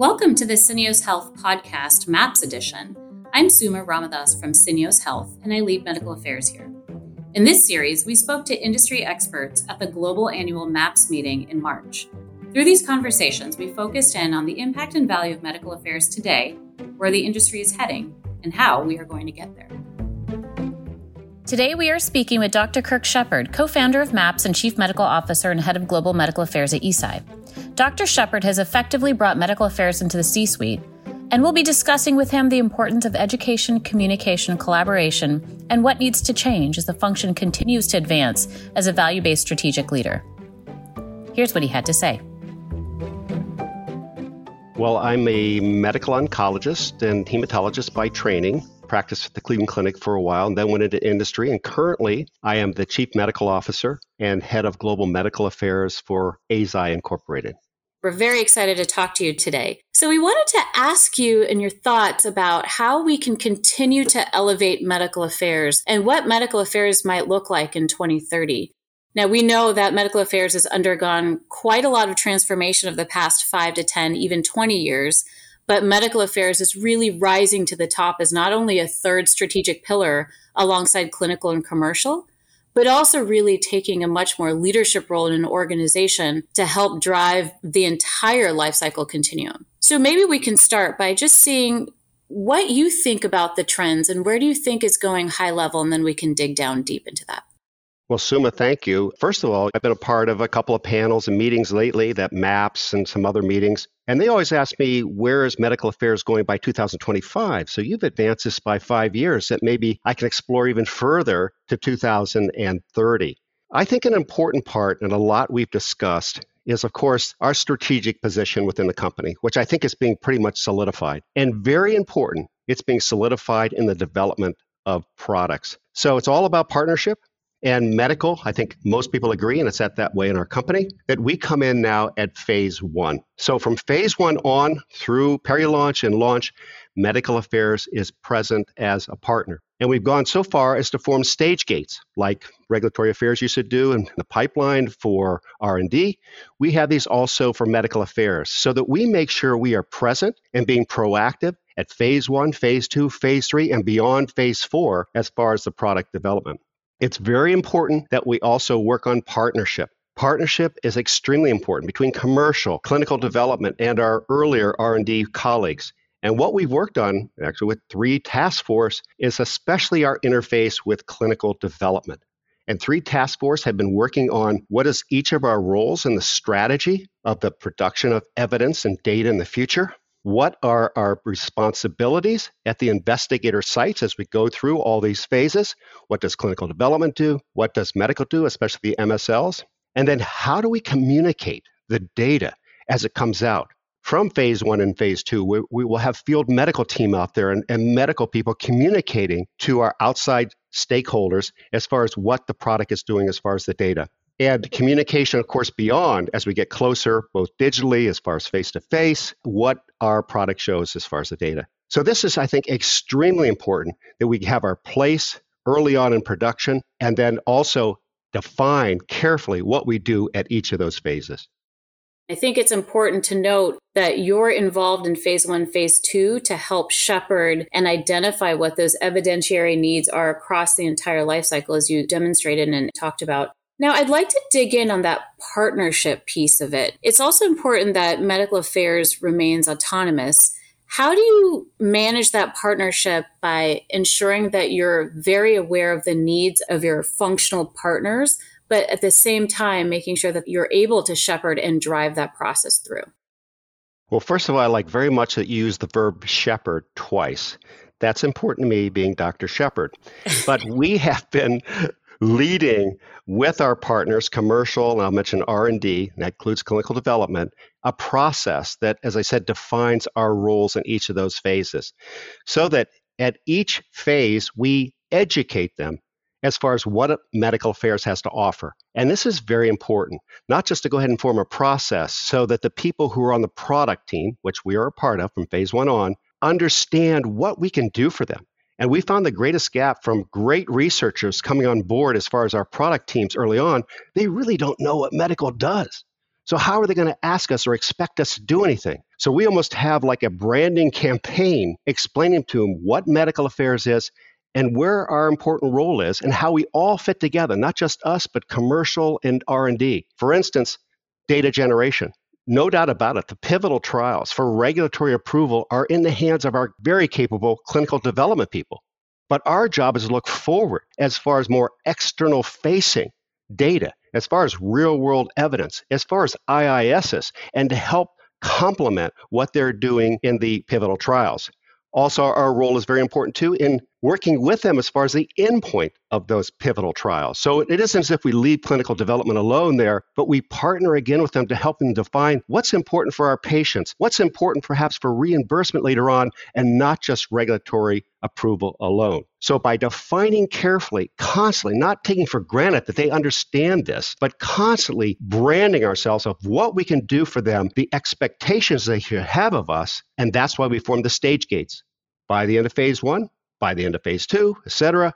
Welcome to the Syneos Health Podcast MAPS edition. I'm Suma Ramadas from Syneos Health, and I lead medical affairs here. In this series, we spoke to industry experts at the global annual MAPS meeting in March. Through these conversations, we focused in on the impact and value of medical affairs today, where the industry is heading, and how we are going to get there. Today, we are speaking with Dr. Kirk Shepard, co founder of MAPS and chief medical officer and head of global medical affairs at Eisai. Dr. Shepard has effectively brought medical affairs into the C suite, and we'll be discussing with him the importance of education, communication, collaboration, and what needs to change as the function continues to advance as a value based strategic leader. Here's what he had to say. Well, I'm a medical oncologist and hematologist by training. Practiced at the Cleveland Clinic for a while and then went into industry. And currently, I am the Chief Medical Officer and Head of Global Medical Affairs for Eisai Incorporated. We're very excited to talk to you today. So, we wanted to ask you and your thoughts about how we can continue to elevate medical affairs and what medical affairs might look like in 2030. Now, we know that medical affairs has undergone quite a lot of transformation of the past five to 10, even 20 years, but medical affairs is really rising to the top as not only a third strategic pillar alongside clinical and commercial, but also really taking a much more leadership role in an organization to help drive the entire life cycle continuum. So maybe we can start by just seeing what you think about the trends and where do you think is going high level, and then we can dig down deep into that. Well, Suma, thank you. First of all, I've been a part of a couple of panels and meetings lately that MAPS and some other meetings. And they always ask me, where is medical affairs going by 2025? So you've advanced this by five years that maybe I can explore even further to 2030. I think an important part and a lot we've discussed is, of course, our strategic position within the company, which I think is being pretty much solidified. And very important, it's being solidified in the development of products. So it's all about partnership. And medical, I think most people agree, and it's at that way in our company, that we come in now at phase one. So from phase one on through peri launch and launch, medical affairs is present as a partner. And we've gone so far as to form stage gates, like regulatory affairs used to do in the pipeline for R&D. We have these also for medical affairs, so that we make sure we are present and being proactive at phase one, phase two, phase three, and beyond phase four as far as the product development. It's very important that we also work on partnership. Partnership is extremely important between commercial, clinical development, and our earlier R&D colleagues. And what we've worked on, actually with three task force, is especially our interface with clinical development. And three task force have been working on what is each of our roles in the strategy of the production of evidence and data in the future. What are our responsibilities at the investigator sites as we go through all these phases? What does clinical development do? What does medical do, especially the MSLs? And then how do we communicate the data as it comes out? From phase one and phase two, we, we will have field medical team out there and, and medical people communicating to our outside stakeholders as far as what the product is doing as far as the data and communication, of course, beyond as we get closer, both digitally as far as face to face, what our product shows as far as the data. So, this is, I think, extremely important that we have our place early on in production and then also define carefully what we do at each of those phases. I think it's important to note that you're involved in phase one, phase two to help shepherd and identify what those evidentiary needs are across the entire life cycle, as you demonstrated and talked about. Now, I'd like to dig in on that partnership piece of it. It's also important that medical affairs remains autonomous. How do you manage that partnership by ensuring that you're very aware of the needs of your functional partners, but at the same time, making sure that you're able to shepherd and drive that process through? Well, first of all, I like very much that you use the verb shepherd twice. That's important to me being Dr. Shepard. But we have been leading with our partners, commercial, and I'll mention R&D, that includes clinical development, a process that, as I said, defines our roles in each of those phases. So that at each phase, we educate them as far as what medical affairs has to offer. And this is very important, not just to go ahead and form a process so that the people who are on the product team, which we are a part of from phase one on, understand what we can do for them. And we found the greatest gap from great researchers coming on board as far as our product teams early on. They really don't know what medical does. So, how are they going to ask us or expect us to do anything? So, we almost have like a branding campaign explaining to them what medical affairs is and where our important role is and how we all fit together, not just us, but commercial and R&D. For instance, data generation. No doubt about it, the pivotal trials for regulatory approval are in the hands of our very capable clinical development people. But our job is to look forward as far as more external facing data, as far as real world evidence, as far as IISs, and to help complement what they're doing in the pivotal trials. Also, our role is very important too in working with them as far as the endpoint of those pivotal trials. So it isn't as if we leave clinical development alone there, but we partner again with them to help them define what's important for our patients, what's important perhaps for reimbursement later on, and not just regulatory approval alone. So by defining carefully, constantly, not taking for granted that they understand this, but constantly branding ourselves of what we can do for them, the expectations they should have of us, and that's why we form the stage gates. By the end of phase one, by the end of phase two, et cetera.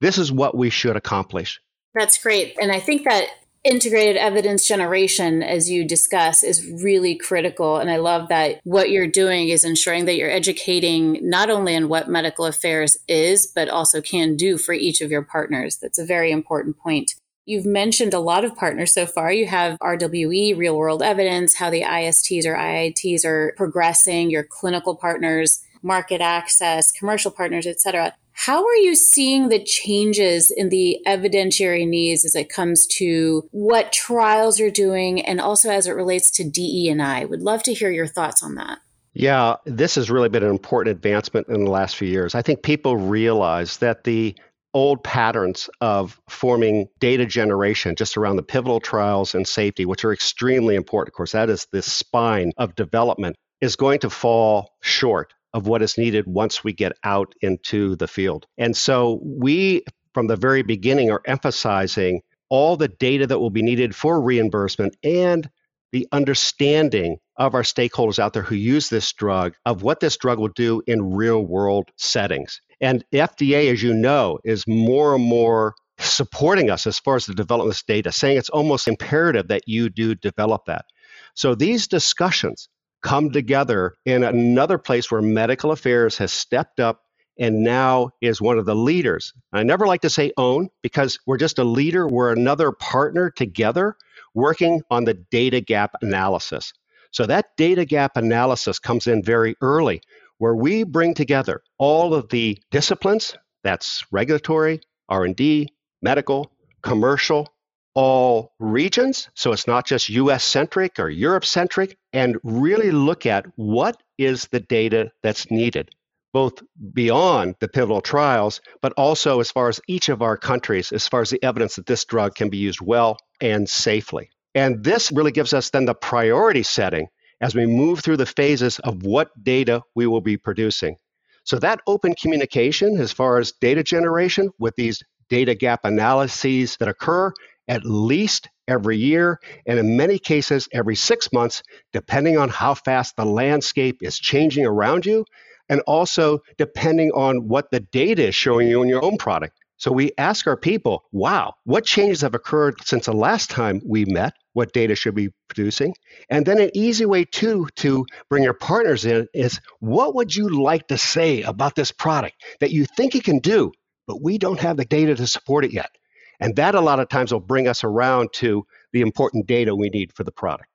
This is what we should accomplish. That's great. And I think that integrated evidence generation, as you discuss, is really critical. And I love that what you're doing is ensuring that you're educating not only on what medical affairs is, but also can do for each of your partners. That's a very important point. You've mentioned a lot of partners so far. You have RWE, real world evidence, how the ISTs or IITs are progressing, your clinical partners market access, commercial partners, et cetera. How are you seeing the changes in the evidentiary needs as it comes to what trials are doing and also as it relates to DE and I? Would love to hear your thoughts on that. Yeah, this has really been an important advancement in the last few years. I think people realize that the old patterns of forming data generation just around the pivotal trials and safety, which are extremely important. Of course, that is the spine of development, is going to fall short of what is needed once we get out into the field. And so we, from the very beginning, are emphasizing all the data that will be needed for reimbursement and the understanding of our stakeholders out there who use this drug of what this drug will do in real world settings. And FDA, as you know, is more and more supporting us as far as the development of this data, saying it's almost imperative that you do develop that. So these discussions come together in another place where medical affairs has stepped up and now is one of the leaders. I never like to say own because we're just a leader, we're another partner together working on the data gap analysis. So that data gap analysis comes in very early where we bring together all of the disciplines that's regulatory, R&D, medical, commercial, all regions. So it's not just US centric or Europe centric, and really look at what is the data that's needed, both beyond the pivotal trials, but also as far as each of our countries, as far as the evidence that this drug can be used well and safely. And this really gives us then the priority setting as we move through the phases of what data we will be producing. So that open communication as far as data generation with these data gap analyses that occur at least every year, and in many cases, every six months, depending on how fast the landscape is changing around you, and also depending on what the data is showing you in your own product. So we ask our people, wow, what changes have occurred since the last time we met? What data should we be producing? And then an easy way too to bring your partners in is what would you like to say about this product that you think it can do, but we don't have the data to support it yet? And that a lot of times will bring us around to the important data we need for the product.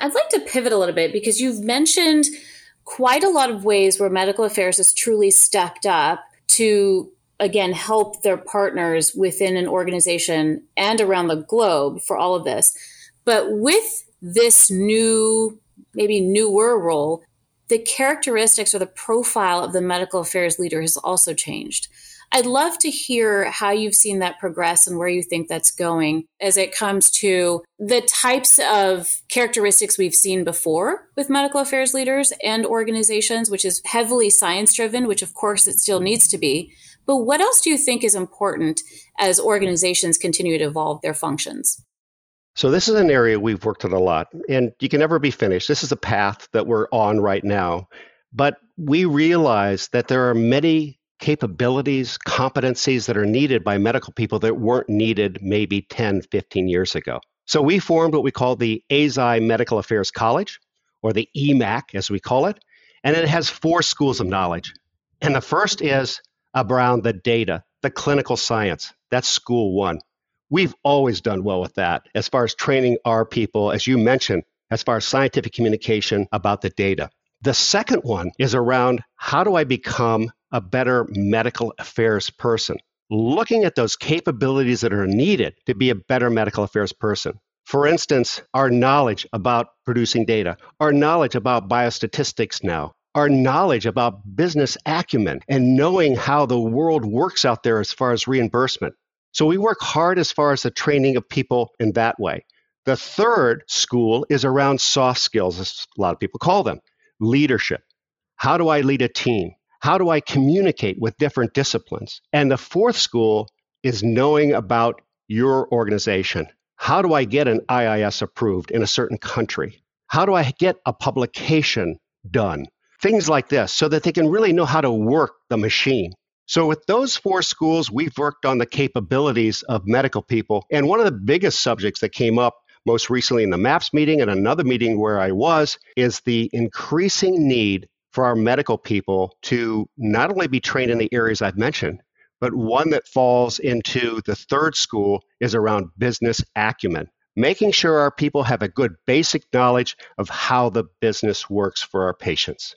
I'd like to pivot a little bit because you've mentioned quite a lot of ways where medical affairs has truly stepped up to again help their partners within an organization and around the globe for all of this. But with this new, maybe newer role, the characteristics or the profile of the medical affairs leader has also changed. I'd love to hear how you've seen that progress and where you think that's going as it comes to the types of characteristics we've seen before with medical affairs leaders and organizations, which is heavily science driven, which of course it still needs to be. But what else do you think is important as organizations continue to evolve their functions? So, this is an area we've worked on a lot, and you can never be finished. This is a path that we're on right now. But we realize that there are many capabilities, competencies that are needed by medical people that weren't needed maybe 10, 15 years ago. So we formed what we call the Eisai Medical Affairs College, or the EMAC as we call it, and it has four schools of knowledge. And the first is around the data, the clinical science. That's school one. We've always done well with that as far as training our people, as you mentioned, as far as scientific communication about the data. The second one is around how do I become a better medical affairs person? Looking at those capabilities that are needed to be a better medical affairs person. For instance, our knowledge about producing data, our knowledge about biostatistics now, our knowledge about business acumen, and knowing how the world works out there as far as reimbursement. So we work hard as far as the training of people in that way. The third school is around soft skills, as a lot of people call them leadership. How do I lead a team? How do I communicate with different disciplines? And the fourth school is knowing about your organization. How do I get an IIS approved in a certain country? How do I get a publication done? Things like this, so that they can really know how to work the machine. So, with those four schools, we've worked on the capabilities of medical people. And one of the biggest subjects that came up most recently in the MAPS meeting and another meeting where I was, is the increasing need for our medical people to not only be trained in the areas I've mentioned, but one that falls into the third school is around business acumen, making sure our people have a good basic knowledge of how the business works for our patients.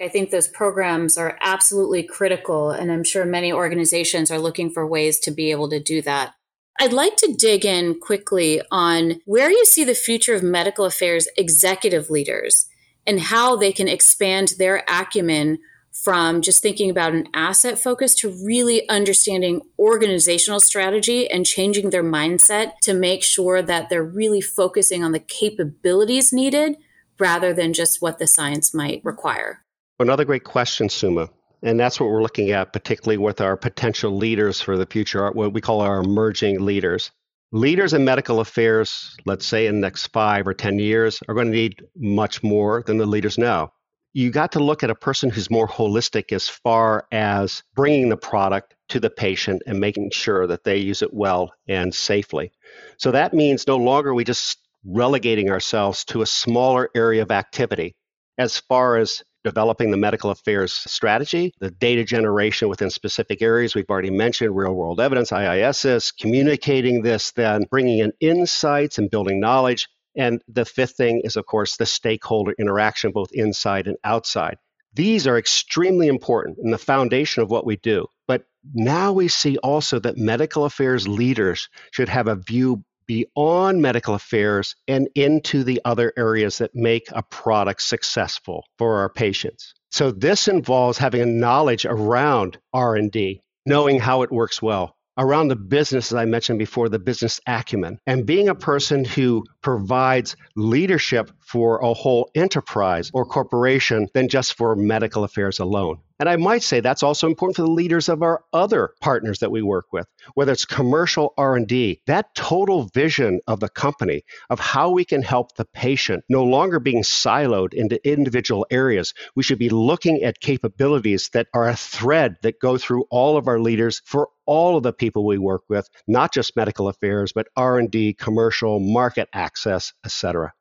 I think those programs are absolutely critical, and I'm sure many organizations are looking for ways to be able to do that. I'd like to dig in quickly on where you see the future of medical affairs executive leaders and how they can expand their acumen from just thinking about an asset focus to really understanding organizational strategy and changing their mindset to make sure that they're really focusing on the capabilities needed rather than just what the science might require. Another great question, Suma. And that's what we're looking at, particularly with our potential leaders for the future, what we call our emerging leaders. Leaders in medical affairs, let's say in the next five or 10 years, are going to need much more than the leaders now. You got to look at a person who's more holistic as far as bringing the product to the patient and making sure that they use it well and safely. So that means no longer we just relegating ourselves to a smaller area of activity as far as developing the medical affairs strategy, the data generation within specific areas we've already mentioned, real world evidence, IISs, communicating this, then bringing in insights and building knowledge. And the fifth thing is, of course, the stakeholder interaction, both inside and outside. These are extremely important in the foundation of what we do. But now we see also that medical affairs leaders should have a view beyond medical affairs and into the other areas that make a product successful for our patients. So this involves having a knowledge around R&D, knowing how it works well, around the business, as I mentioned before, the business acumen, and being a person who provides leadership for a whole enterprise or corporation than just for medical affairs alone. And I might say that's also important for the leaders of our other partners that we work with, whether it's commercial R&D, that total vision of the company of how we can help the patient no longer being siloed into individual areas. We should be looking at capabilities that are a thread that go through all of our leaders for all of the people we work with, not just medical affairs, but R&D, commercial, market access, etc.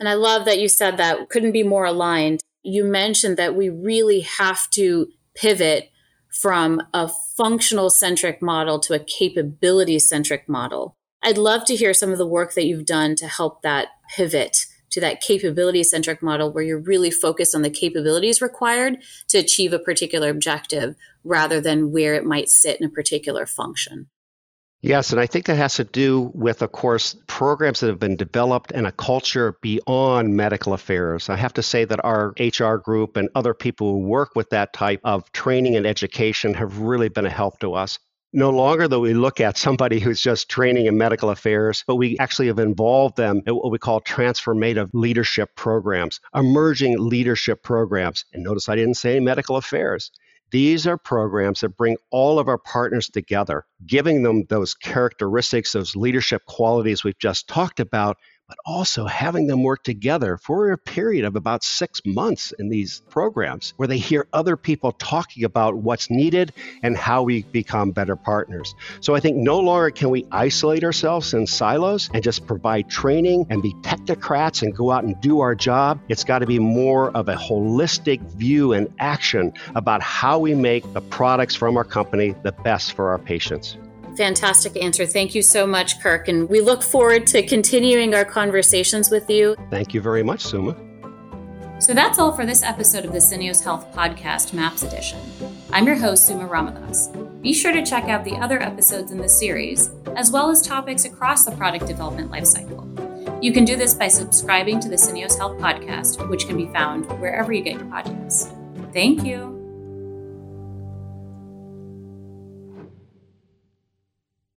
And I love that you said that couldn't be more aligned you mentioned that we really have to pivot from a functional centric model to a capability centric model. I'd love to hear some of the work that you've done to help that pivot to that capability centric model where you're really focused on the capabilities required to achieve a particular objective rather than where it might sit in a particular function. Yes, and I think that has to do with, of course, programs that have been developed and a culture beyond medical affairs. I have to say that our HR group and other people who work with that type of training and education have really been a help to us. No longer that we look at somebody who's just training in medical affairs, but we actually have involved them in what we call transformative leadership programs, emerging leadership programs. And notice I didn't say medical affairs. These are programs that bring all of our partners together, giving them those characteristics, those leadership qualities we've just talked about, but also having them work together for a period of about six months in these programs where they hear other people talking about what's needed and how we become better partners. So I think no longer can we isolate ourselves in silos and just provide training and be technocrats and go out and do our job. It's got to be more of a holistic view and action about how we make the products from our company the best for our patients. Fantastic answer. Thank you so much, Kirk. And we look forward to continuing our conversations with you. Thank you very much, Suma. So that's all for this episode of the Syneos Health Podcast MAPS Edition. I'm your host, Suma Ramadas. Be sure to check out the other episodes in this series, as well as topics across the product development lifecycle. You can do this by subscribing to the Syneos Health Podcast, which can be found wherever you get your podcasts. Thank you.